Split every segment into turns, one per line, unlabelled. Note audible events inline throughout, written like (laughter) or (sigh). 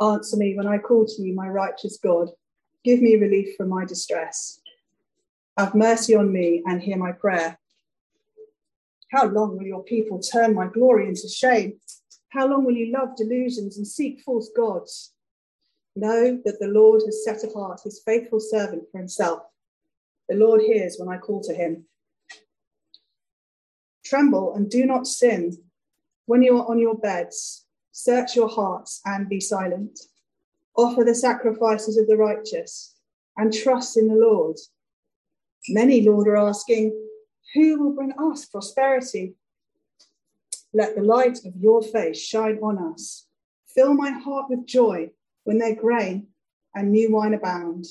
Answer me when I call to you, my righteous God. Give me relief from my distress. Have mercy on me and hear my prayer. How long will your people turn my glory into shame? How long will you love delusions and seek false gods? Know that the Lord has set apart his faithful servant for himself. The Lord hears when I call to him. Tremble and do not sin. When you are on your beds, search your hearts and be silent. Offer the sacrifices of the righteous and trust in the Lord. Many, Lord, are asking, Who will bring us prosperity? Let the light of your face shine on us. Fill my heart with joy when their grain and new wine abound.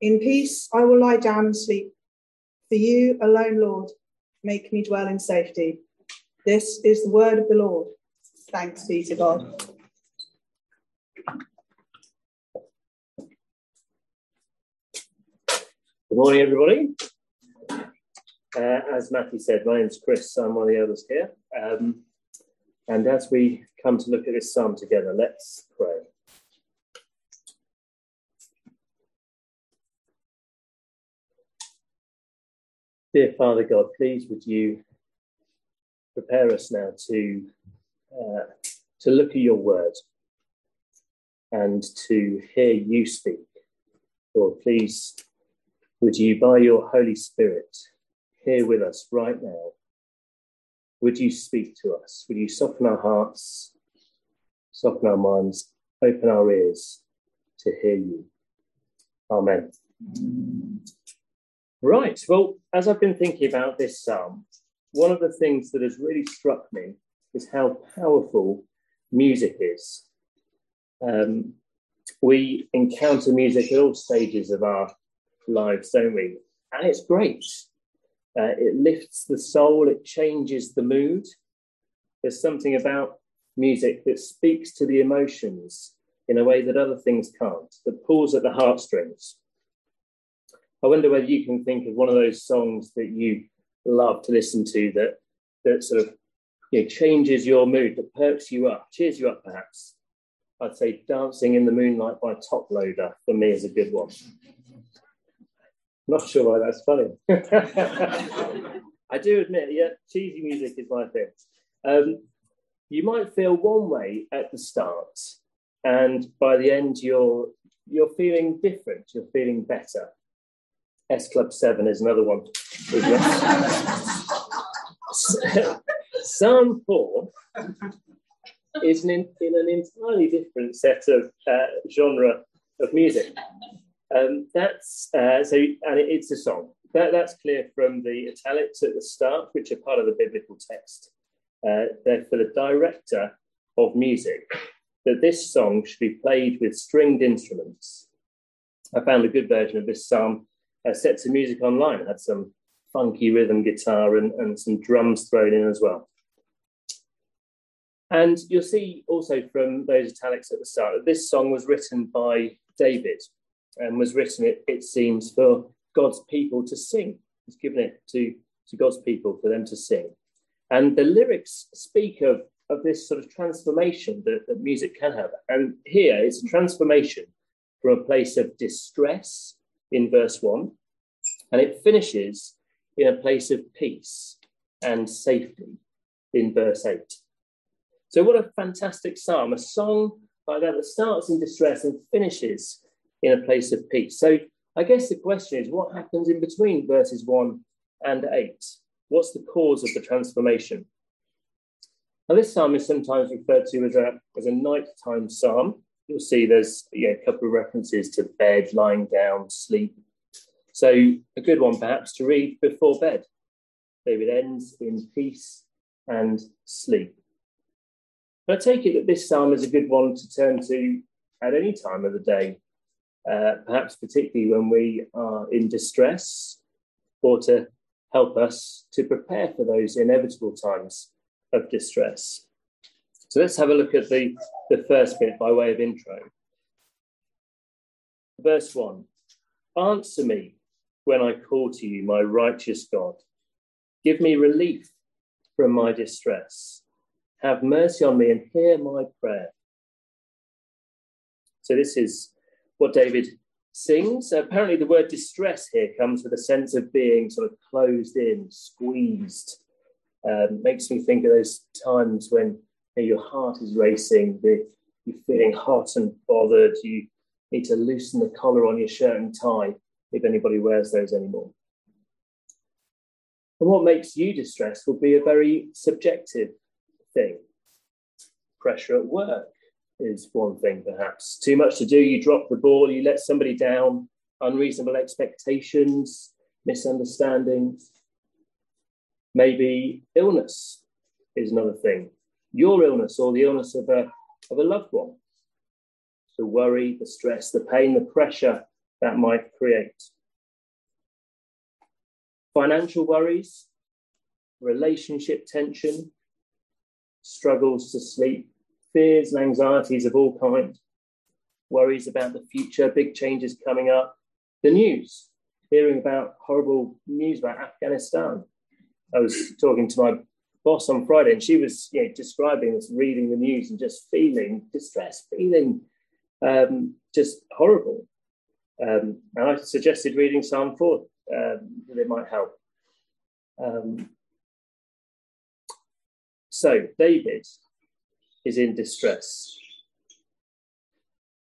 In peace I will lie down and sleep. For you alone, Lord, make me dwell in safety. This is the word of the Lord. Thanks be to God.
Good morning, everybody. Uh, as Matthew said, my name's Chris. I'm one of the elders here. Um, and as we come to look at this psalm together, let's pray. Dear Father God, please would you prepare us now to, uh, to look at your word and to hear you speak. Lord, please would you, by your Holy Spirit, here with us right now, would you speak to us? Would you soften our hearts, soften our minds, open our ears to hear you? Amen. Right. Well, as I've been thinking about this psalm, one of the things that has really struck me is how powerful music is. Um, we encounter music at all stages of our lives, don't we? And it's great. Uh, it lifts the soul, it changes the mood. There's something about music that speaks to the emotions in a way that other things can't, that pulls at the heartstrings. I wonder whether you can think of one of those songs that you love to listen to that that sort of you know, changes your mood, that perks you up, cheers you up, perhaps. I'd say Dancing in the Moonlight by Toploader for me is a good one. Not sure why that's funny. (laughs) I do admit, yeah, cheesy music is my thing. Um, you might feel one way at the start, and by the end, you're you're feeling different. You're feeling better. S Club 7 is another one. (laughs) (laughs) Psalm 4 is in, in, an entirely different set of uh, genre of music. Um, that's uh, so, and it, it's a song. That, that's clear from the italics at the start, which are part of the biblical text. Uh, they're for the director of music that this song should be played with stringed instruments. I found a good version of this psalm uh, set to music online. It had some funky rhythm guitar and, and some drums thrown in as well. And you'll see also from those italics at the start that this song was written by David and was written, it, it seems, for God's people to sing. He's given it to, to God's people for them to sing. And the lyrics speak of, of this sort of transformation that, that music can have. And here it's a transformation from a place of distress in verse 1, and it finishes in a place of peace and safety in verse 8. So, what a fantastic psalm! A song like that that starts in distress and finishes in a place of peace. So, I guess the question is what happens in between verses 1 and 8? What's the cause of the transformation? Now, this psalm is sometimes referred to as a, as a nighttime psalm. You'll see there's yeah, a couple of references to bed, lying down, sleep. So, a good one perhaps to read before bed. David ends in peace and sleep. I take it that this psalm is a good one to turn to at any time of the day, uh, perhaps particularly when we are in distress, or to help us to prepare for those inevitable times of distress. So let's have a look at the, the first bit by way of intro. Verse 1 Answer me when I call to you, my righteous God. Give me relief from my distress. Have mercy on me and hear my prayer. So this is what David sings. Apparently, the word distress here comes with a sense of being sort of closed in, squeezed. Um, makes me think of those times when you know, your heart is racing, the, you're feeling hot and bothered, you need to loosen the collar on your shirt and tie, if anybody wears those anymore. And what makes you distressed will be a very subjective thing. Pressure at work is one thing, perhaps. Too much to do, you drop the ball, you let somebody down, unreasonable expectations, misunderstandings. Maybe illness is another thing. Your illness or the illness of a, of a loved one. The worry, the stress, the pain, the pressure that might create. Financial worries, relationship tension, struggles to sleep, fears and anxieties of all kinds, worries about the future, big changes coming up, the news, hearing about horrible news about Afghanistan. I was talking to my boss on Friday, and she was you know, describing us reading the news and just feeling distressed, feeling um, just horrible. Um, and I suggested reading Psalm 4 um, that it might help. Um, so, David is in distress.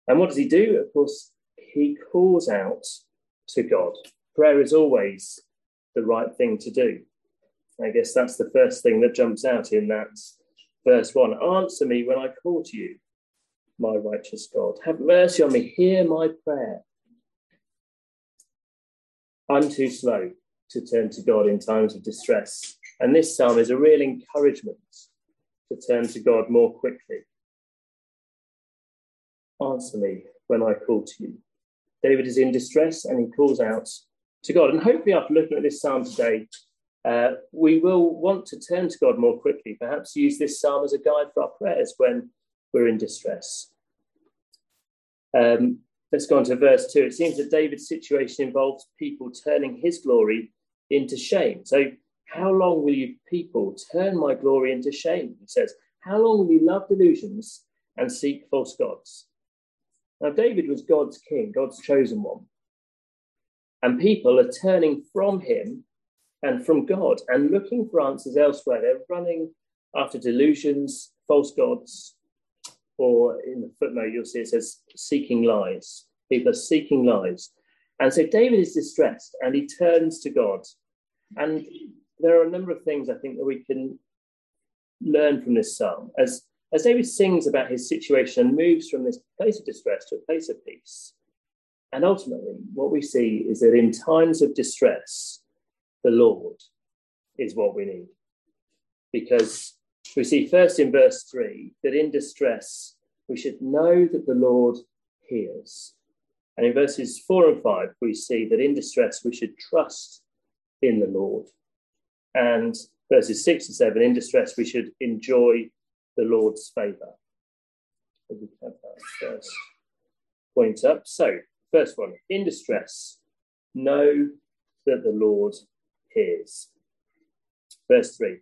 And what does he do? Of course, he calls out to God. Prayer is always the right thing to do. I guess that's the first thing that jumps out in that verse one. Answer me when I call to you, my righteous God. Have mercy on me. Hear my prayer. I'm too slow to turn to God in times of distress. And this psalm is a real encouragement to turn to God more quickly. Answer me when I call to you. David is in distress and he calls out to God. And hopefully, after looking at this psalm today, uh, we will want to turn to God more quickly, perhaps use this psalm as a guide for our prayers when we're in distress. Um, let's go on to verse 2. It seems that David's situation involves people turning his glory into shame. So how long will you people turn my glory into shame? He says, How long will you love delusions and seek false gods? Now, David was God's king, God's chosen one. And people are turning from him and from God and looking for answers elsewhere. They're running after delusions, false gods, or in the footnote, you'll see it says seeking lies. People are seeking lies. And so David is distressed and he turns to God. And there are a number of things I think that we can learn from this psalm. As, as David sings about his situation and moves from this place of distress to a place of peace. And ultimately, what we see is that in times of distress, the Lord is what we need. Because we see first in verse 3 that in distress, we should know that the Lord hears. And in verses 4 and 5, we see that in distress, we should trust in the Lord. And verses 6 and 7, in distress, we should enjoy the Lord's favour. We have that first point up. So, first one, in distress, know that the Lord hears. Verse 3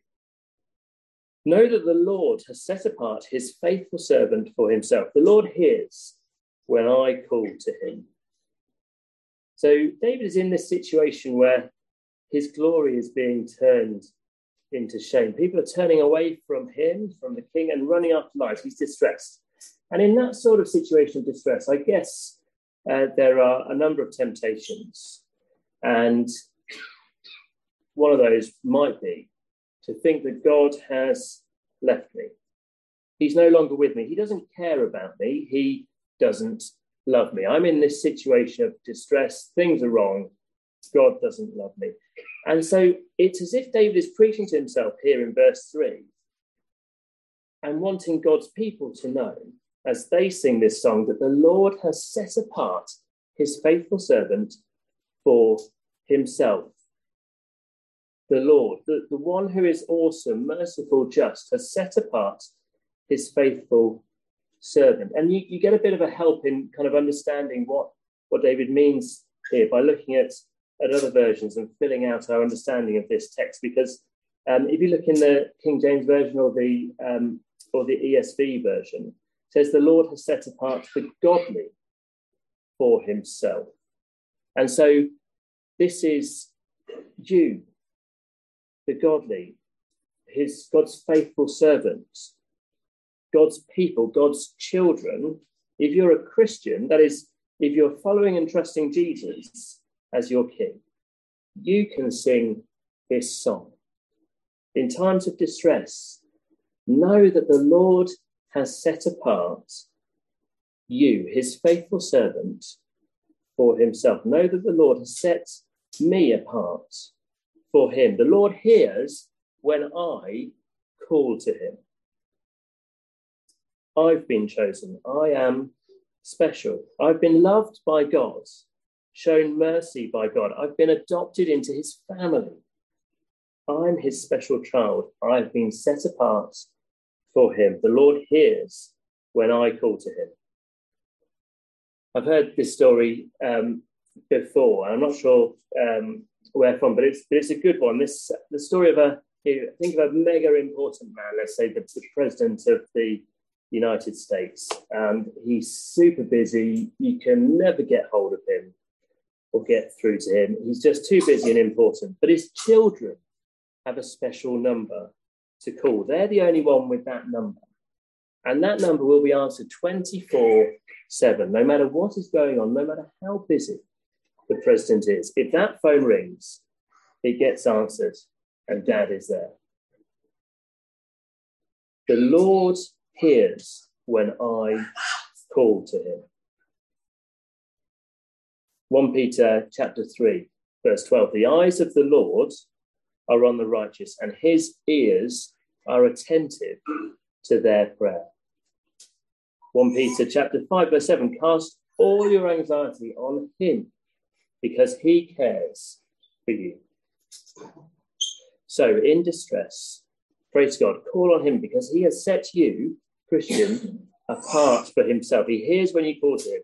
Know that the Lord has set apart his faithful servant for himself. The Lord hears when I call to him. So David is in this situation where his glory is being turned into shame. People are turning away from him, from the king, and running after lies. He's distressed. And in that sort of situation of distress, I guess uh, there are a number of temptations. And one of those might be to think that God has left me. He's no longer with me. He doesn't care about me. He doesn't love me. I'm in this situation of distress. Things are wrong. God doesn't love me. And so it's as if David is preaching to himself here in verse 3 and wanting God's people to know as they sing this song that the Lord has set apart his faithful servant for himself. The Lord, the, the one who is awesome, merciful, just, has set apart his faithful servant. And you, you get a bit of a help in kind of understanding what, what David means here by looking at at other versions and filling out our understanding of this text. Because um, if you look in the King James version or the um, or the ESV version, it says the Lord has set apart the godly for himself. And so this is you, the godly, his God's faithful servants, God's people, God's children. If you're a Christian, that is, if you're following and trusting Jesus as your king, you can sing this song. In times of distress, know that the Lord has set apart you, his faithful servant, for himself. Know that the Lord has set me apart for him. The Lord hears when I call to him. I've been chosen. I am special. I've been loved by God, shown mercy by God. I've been adopted into his family. I'm his special child. I've been set apart for him. The Lord hears when I call to him. I've heard this story um, before. I'm not sure um, where from, but it's but it's a good one. This the story of a think of a mega important man. Let's say the, the president of the United States, and he's super busy. You can never get hold of him or get through to him. He's just too busy and important. But his children have a special number to call. They're the only one with that number. And that number will be answered 24 7, no matter what is going on, no matter how busy the president is. If that phone rings, it gets answered, and dad is there. The Lord hears when I call to him. 1 Peter chapter 3, verse 12. The eyes of the Lord are on the righteous, and his ears are attentive to their prayer. 1 Peter chapter 5, verse 7 cast all your anxiety on him because he cares for you. So, in distress, praise God, call on him because he has set you, Christian, apart for himself. He hears when you call to him.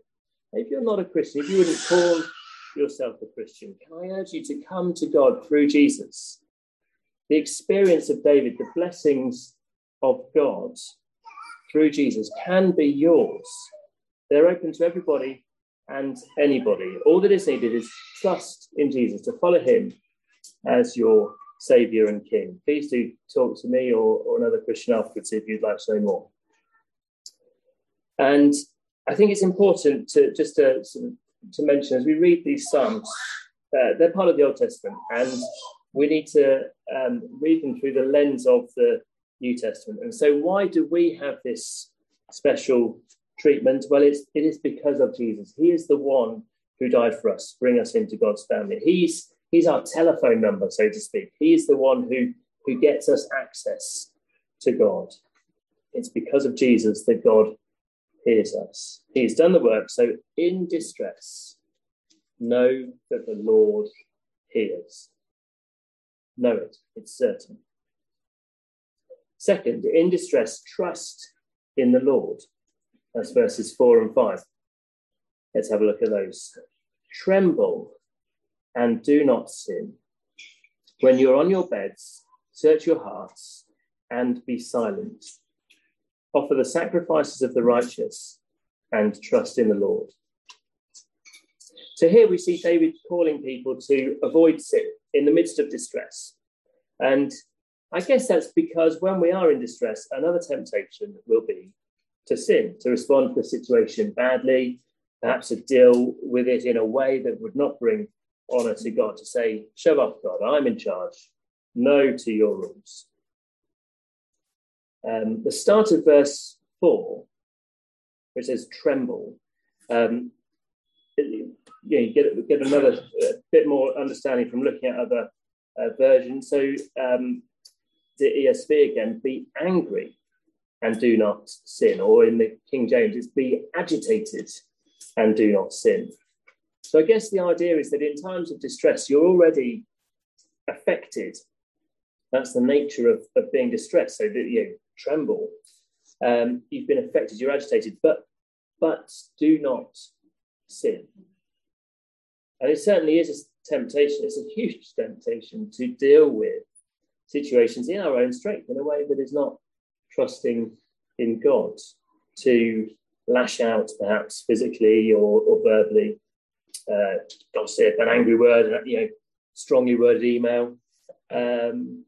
If you're not a Christian, if you wouldn't call yourself a Christian, can I urge you to come to God through Jesus? The experience of David, the blessings of God through Jesus can be yours. They're open to everybody and anybody. All that is needed is trust in Jesus, to follow him as your Saviour and King. Please do talk to me or, or another Christian afterwards if you'd like to know more. And I think it's important to just to, to mention as we read these Psalms, uh, they're part of the Old Testament, and we need to um, read them through the lens of the New Testament. And so, why do we have this special treatment? Well, it's, it is because of Jesus. He is the one who died for us, bring us into God's family. He's, he's our telephone number, so to speak. He is the one who, who gets us access to God. It's because of Jesus that God hears us. He's done the work. So, in distress, know that the Lord hears. Know it, it's certain. Second, in distress, trust in the Lord. That's verses four and five. Let's have a look at those. Tremble and do not sin. When you're on your beds, search your hearts and be silent. Offer the sacrifices of the righteous and trust in the Lord. So here we see David calling people to avoid sin in the midst of distress. And I guess that's because when we are in distress, another temptation will be to sin, to respond to the situation badly, perhaps to deal with it in a way that would not bring honor to God, to say, Show up, God, I'm in charge. No to your rules. Um, the start of verse 4, which says, Tremble, um, it, yeah, you get, get another uh, bit more understanding from looking at other uh, versions. So um, the ESV again, be angry and do not sin. Or in the King James, it's be agitated and do not sin. So I guess the idea is that in times of distress, you're already affected. That's the nature of, of being distressed. So that you tremble. Um, you've been affected, you're agitated, but but do not sin. And it certainly is a temptation, it's a huge (laughs) temptation to deal with situations in our own strength in a way that is not trusting in God, to lash out, perhaps physically or, or verbally, uh, gossip, an angry word, you know, strongly worded email. Um,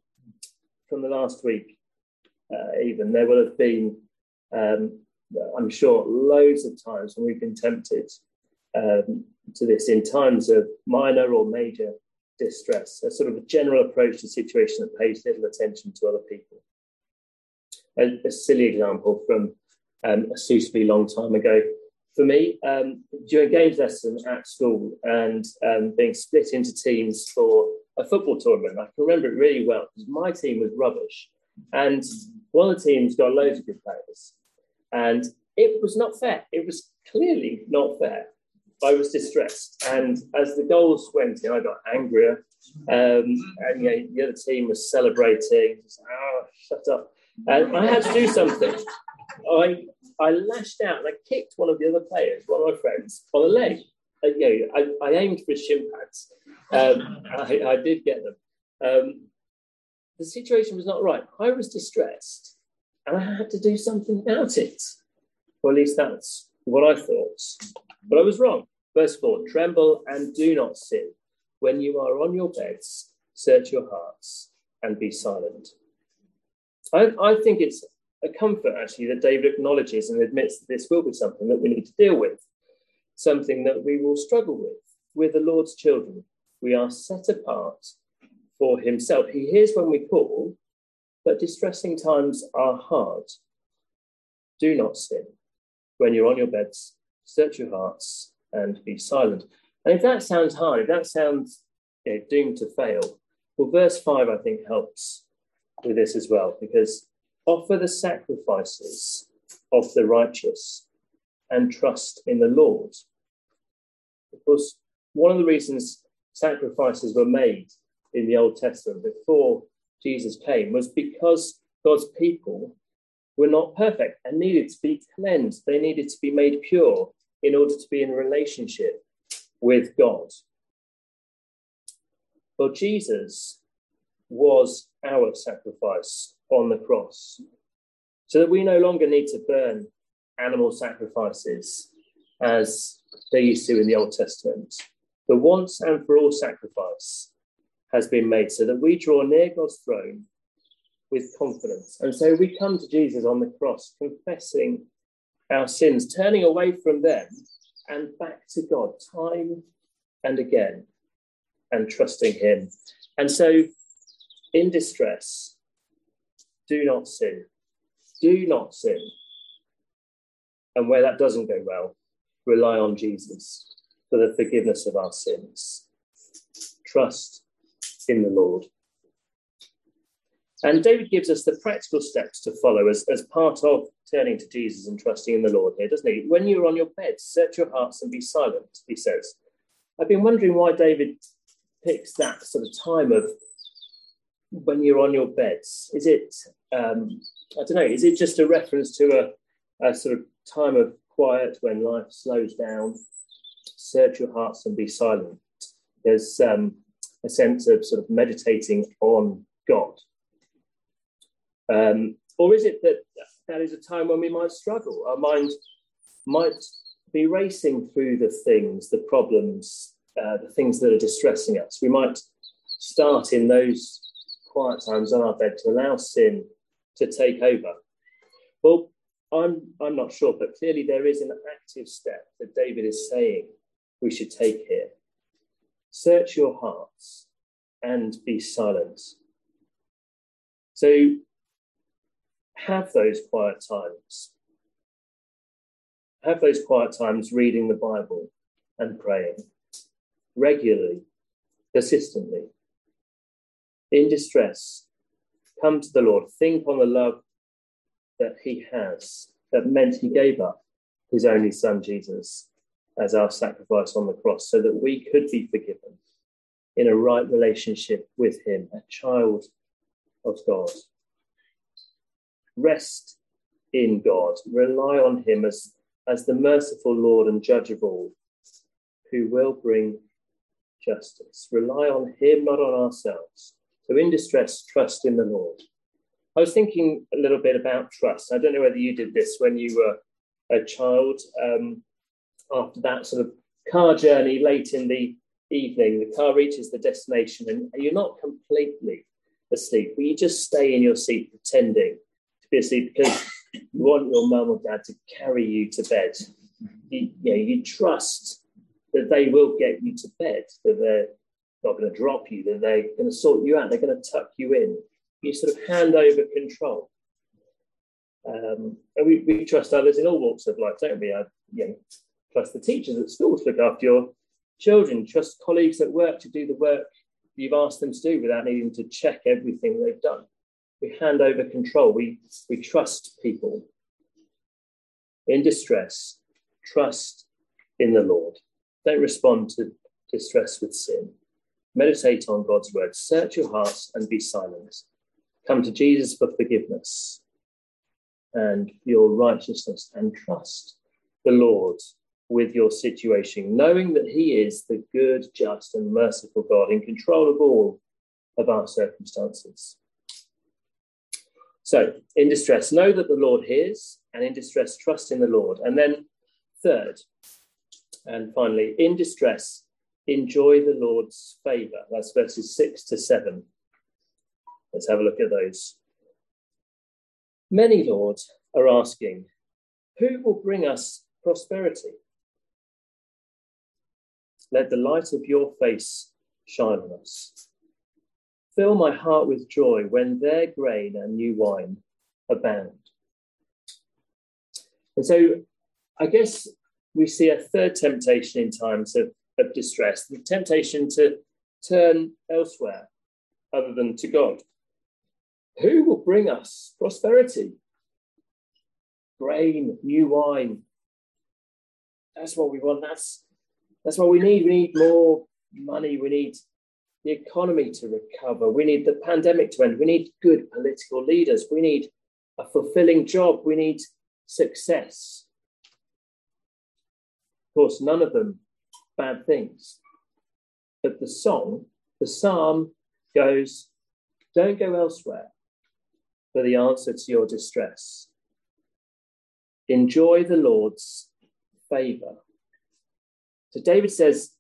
from the last week, uh, even there will have been, um, I'm sure, loads of times when we've been tempted um, to this in times of minor or major distress, a sort of a general approach to situation that pays little attention to other people. A, a silly example from um, a suitably long time ago. For me, um, during games lesson at school and um, being split into teams for a football tournament, I can remember it really well because my team was rubbish. And one of the teams got loads of good players. And it was not fair. It was clearly not fair. I was distressed. And as the goals went in, I got angrier. Um, and you know, the other team was celebrating. Just, oh, shut up. And I had to do something. I, I lashed out and I kicked one of the other players, one of my friends, on the leg. And, you know, I, I aimed for his shin pads. Um, I, I, did get them. Um, the situation was not right. I was distressed and I had to do something about it. Or at least that's what I thought. But I was wrong. Verse 4 Tremble and do not sin. When you are on your beds, search your hearts and be silent. I, I think it's a comfort, actually, that David acknowledges and admits that this will be something that we need to deal with, something that we will struggle with. We're the Lord's children. We are set apart for Himself. He hears when we call, but distressing times are hard. Do not sin. When you're on your beds, search your hearts and be silent. And if that sounds hard, if that sounds you know, doomed to fail, well, verse 5, I think, helps with this as well, because offer the sacrifices of the righteous and trust in the Lord. Because one of the reasons sacrifices were made in the Old Testament before Jesus came was because God's people were not perfect and needed to be cleansed. They needed to be made pure in order to be in relationship with God. Well, Jesus was our sacrifice on the cross, so that we no longer need to burn animal sacrifices as they used to in the Old Testament. The once and for all sacrifice has been made so that we draw near God's throne with confidence. And so we come to Jesus on the cross, confessing our sins, turning away from them and back to God time and again, and trusting Him. And so, in distress, do not sin. Do not sin. And where that doesn't go well, rely on Jesus for the forgiveness of our sins. Trust in the Lord. And David gives us the practical steps to follow as, as part of turning to Jesus and trusting in the Lord here, doesn't he? When you're on your bed, search your hearts and be silent, he says. I've been wondering why David picks that sort of time of when you're on your beds. Is it, um, I don't know, is it just a reference to a, a sort of time of quiet when life slows down? Search your hearts and be silent. There's um, a sense of sort of meditating on God. Um, or is it that that is a time when we might struggle? Our mind might be racing through the things, the problems, uh, the things that are distressing us. We might start in those quiet times on our bed to allow sin to take over. Well, I'm, I'm not sure, but clearly there is an active step that David is saying we should take here. Search your hearts and be silent. So have those quiet times. Have those quiet times reading the Bible and praying regularly, persistently. In distress, come to the Lord. Think on the love that He has, that meant He gave up His only Son, Jesus, as our sacrifice on the cross, so that we could be forgiven in a right relationship with Him, a child of God rest in God, rely on Him as, as the merciful Lord and judge of all, who will bring justice. Rely on Him, not on ourselves. So, in distress, trust in the Lord. I was thinking a little bit about trust. I don't know whether you did this when you were a child um, after that sort of car journey late in the evening. The car reaches the destination and you're not completely asleep, but you just stay in your seat pretending to be asleep because you want your mum or dad to carry you to bed. You, you, know, you trust that they will get you to bed, that they're not going to drop you, that they're going to sort you out, they're going to tuck you in. You sort of hand over control. Um, and we, we trust others in all walks of life, don't we? I, you know, trust the teachers at school to look after your children, trust colleagues at work to do the work you've asked them to do without needing to check everything they've done. We hand over control. We, we trust people. In distress, trust in the Lord. Don't respond to distress with sin. Meditate on God's word. Search your hearts and be silent. Come to Jesus for forgiveness and your righteousness and trust the Lord with your situation, knowing that He is the good, just, and merciful God in control of all of our circumstances. So, in distress, know that the Lord hears, and in distress, trust in the Lord. And then, third, and finally, in distress, enjoy the Lord's favour. That's verses six to seven. Let's have a look at those. Many, Lord, are asking, Who will bring us prosperity? Let the light of your face shine on us. Fill my heart with joy when their grain and new wine abound. And so I guess we see a third temptation in times of, of distress the temptation to turn elsewhere other than to God. Who will bring us prosperity? Grain, new wine. That's what we want. That's that's what we need. We need more money. We need the economy to recover. We need the pandemic to end. We need good political leaders. We need a fulfilling job. We need success. Of course, none of them bad things. But the song, the psalm goes, Don't go elsewhere for the answer to your distress. Enjoy the Lord's favor. So David says,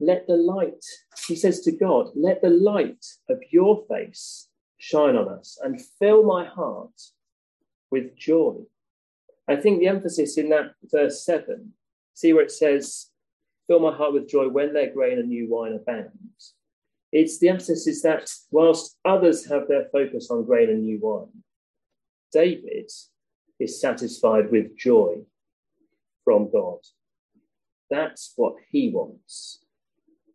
Let the light, he says to God, let the light of your face shine on us and fill my heart with joy. I think the emphasis in that verse 7, see where it says, Fill my heart with joy when their grain and new wine abound. It's the emphasis is that whilst others have their focus on grain and new wine, David is satisfied with joy from God. That's what he wants.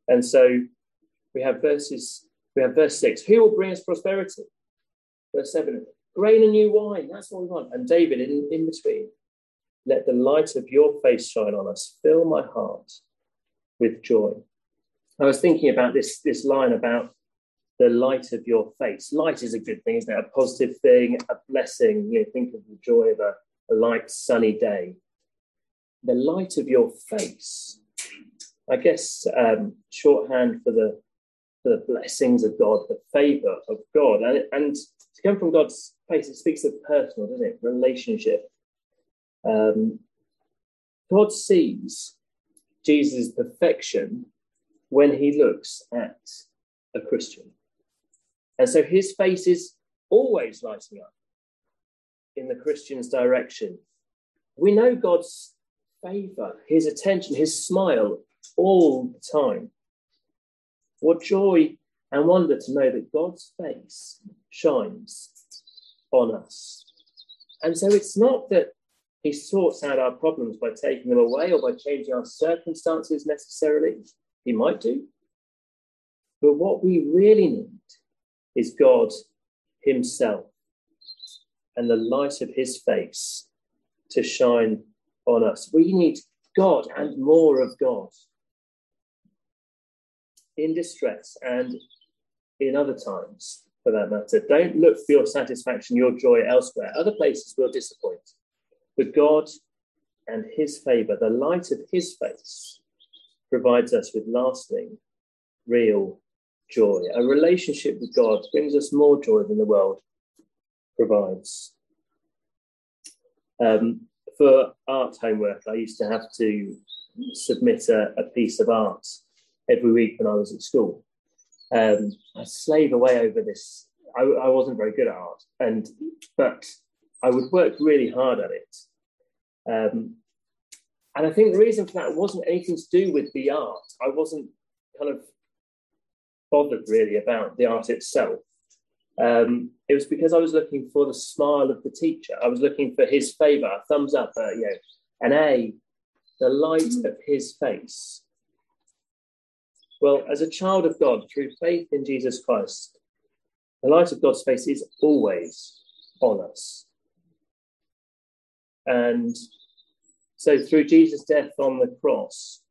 And so we have verses, we have verse six. Who will bring us prosperity? Verse seven, grain and new wine. That's what we want. And David in, in between, let the light of your face shine on us. Fill my heart with joy. I was thinking about this, this line about the light of your face. Light is a good thing, isn't it? A positive thing, a blessing. You know, think of the joy of a, a light, sunny day the light of your face. I guess um, shorthand for the for the blessings of God, the favor of God, and and to come from God's face, it speaks of personal, doesn't it? Relationship. Um, God sees Jesus' perfection when he looks at a Christian. And so his face is always lighting up in the Christian's direction. We know God's favor, his attention, his smile all the time. What joy and wonder to know that God's face shines on us. And so it's not that he sorts out our problems by taking them away or by changing our circumstances necessarily. He might do. But what we really need is God Himself and the light of His face to shine on us. We need God and more of God in distress and in other times, for that matter. Don't look for your satisfaction, your joy elsewhere. Other places will disappoint. But God and His favor, the light of His face, provides us with lasting, real joy. A relationship with God brings us more joy than the world provides. Um, for art homework, I used to have to submit a, a piece of art every week when I was at school. Um, I slave away over this. I, I, wasn't very good at art, and but I would work really hard at it. Um, and I think the reason for that wasn't anything to do with the art. I wasn't kind of bothered really about the art itself. Um, it was because I was looking for the smile of the teacher. I was looking for his favour, thumbs up, uh, you know, an A, the light of his face. Well, as a child of God, through faith in Jesus Christ, the light of God's face is always on us. And so, through Jesus' death on the cross,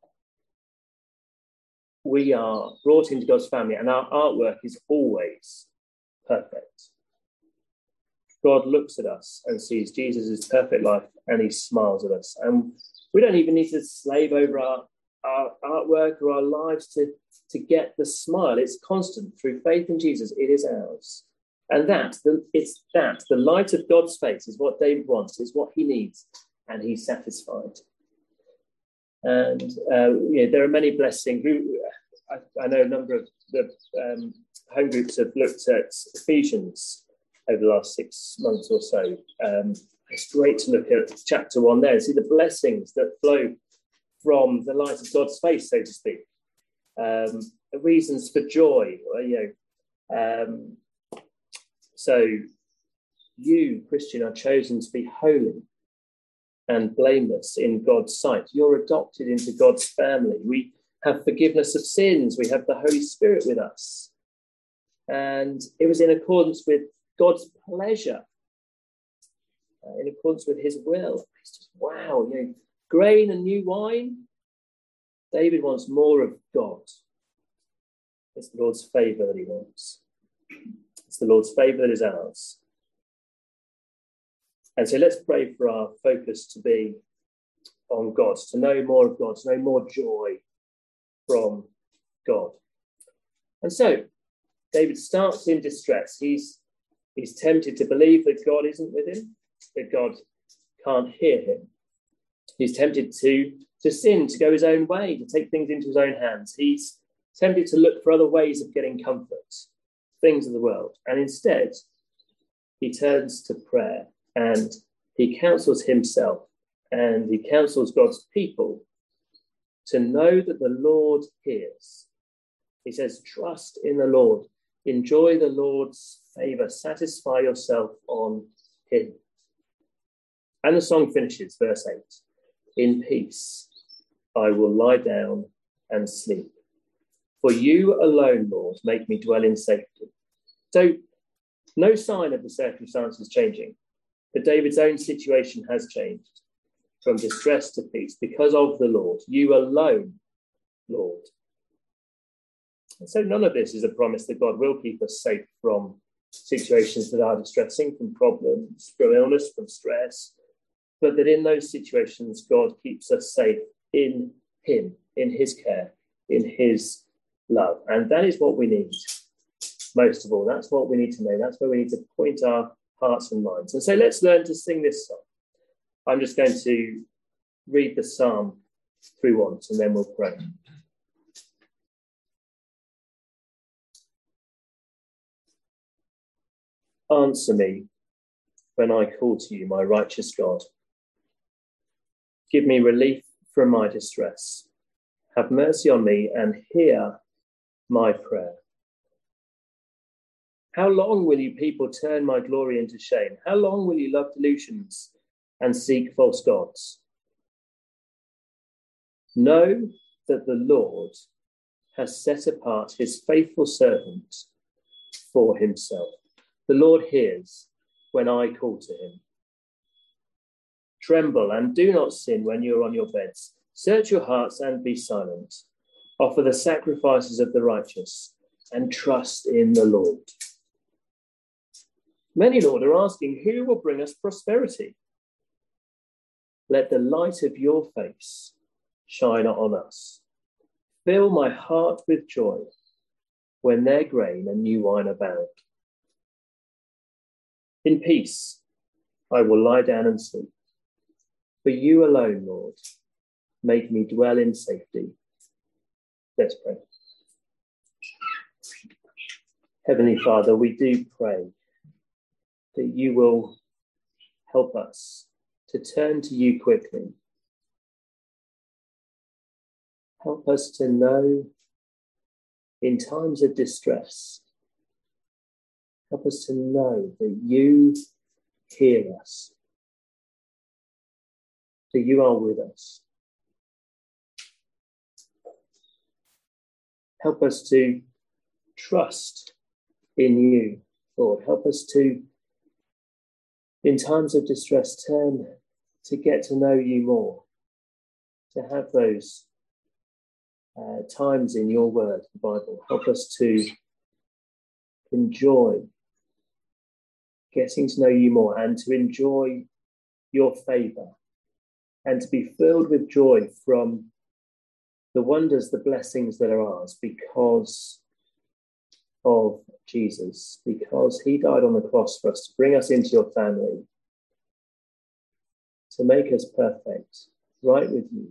we are brought into God's family, and our artwork is always perfect. God looks at us and sees Jesus' perfect life and he smiles at us. And we don't even need to slave over our, our artwork or our lives to, to get the smile. It's constant through faith in Jesus, it is ours. And that, the, it's that, the light of God's face is what David wants, is what he needs, and he's satisfied. And uh, know, there are many blessings. I, I, know a number of the um, home groups have looked at Ephesians over the last six months or so. Um, it's great to look at chapter one there and see the blessings that flow from the light of God's face, so to speak. Um, reasons for joy, you know. Um, so you, Christian, are chosen to be holy and blameless in God's sight. You're adopted into God's family. We have forgiveness of sins. We have the Holy Spirit with us. And it was in accordance with God's pleasure, uh, in accordance with his will. It's just wow, you know, grain and new wine. David wants more of God. It's the Lord's favor that he wants. It's the Lord's favor that is ours. And so let's pray for our focus to be on God, to know more of God, to know more joy from God. And so David starts in distress. He's, he's tempted to believe that God isn't with him, that God can't hear him. He's tempted to, to sin, to go his own way, to take things into his own hands. He's tempted to look for other ways of getting comfort, things of the world. And instead, he turns to prayer and he counsels himself and he counsels God's people to know that the Lord hears. He says, Trust in the Lord, enjoy the Lord's favor, satisfy yourself on him. And the song finishes, verse 8 In peace I will lie down and sleep. For you alone, Lord, make me dwell in safety. So, no sign of the circumstances changing. But David's own situation has changed from distress to peace because of the Lord. You alone, Lord. And so none of this is a promise that God will keep us safe from situations that are distressing, from problems, from illness, from stress, but that in those situations, God keeps us safe in Him, in His care, in His love. And that is what we need most of all. That's what we need to know. That's where we need to point our hearts and minds. And so let's learn to sing this song. I'm just going to read the psalm through once and then we'll pray. Answer me when I call to you, my righteous God. Give me relief from my distress. Have mercy on me and hear my prayer. How long will you people turn my glory into shame? How long will you love delusions and seek false gods? Know that the Lord has set apart his faithful servant for himself. The Lord hears when I call to him. Tremble and do not sin when you are on your beds. Search your hearts and be silent. Offer the sacrifices of the righteous and trust in the Lord. Many, Lord, are asking, Who will bring us prosperity? Let the light of your face shine on us. Fill my heart with joy when their grain and new wine abound. In peace, I will lie down and sleep. For you alone, Lord, make me dwell in safety. Let's pray. Heavenly Father, we do pray that you will help us to turn to you quickly. Help us to know in times of distress. Help us to know that you hear us, that you are with us. Help us to trust in you, Lord. Help us to, in times of distress, turn to get to know you more, to have those uh, times in your word, the Bible. Help us to enjoy getting to know you more and to enjoy your favor and to be filled with joy from the wonders, the blessings that are ours because of Jesus, because he died on the cross for us to bring us into your family, to make us perfect, right with you,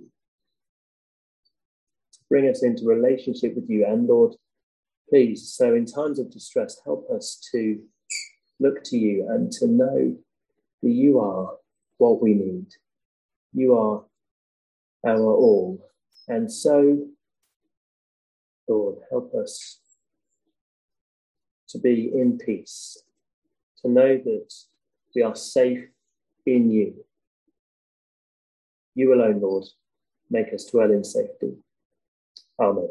to bring us into relationship with you. And Lord, please, so in times of distress, help us to look to you and to know that you are what we need. You are our all. And so, Lord, help us to be in peace, to know that we are safe in you. You alone, Lord, make us dwell in safety. Amen.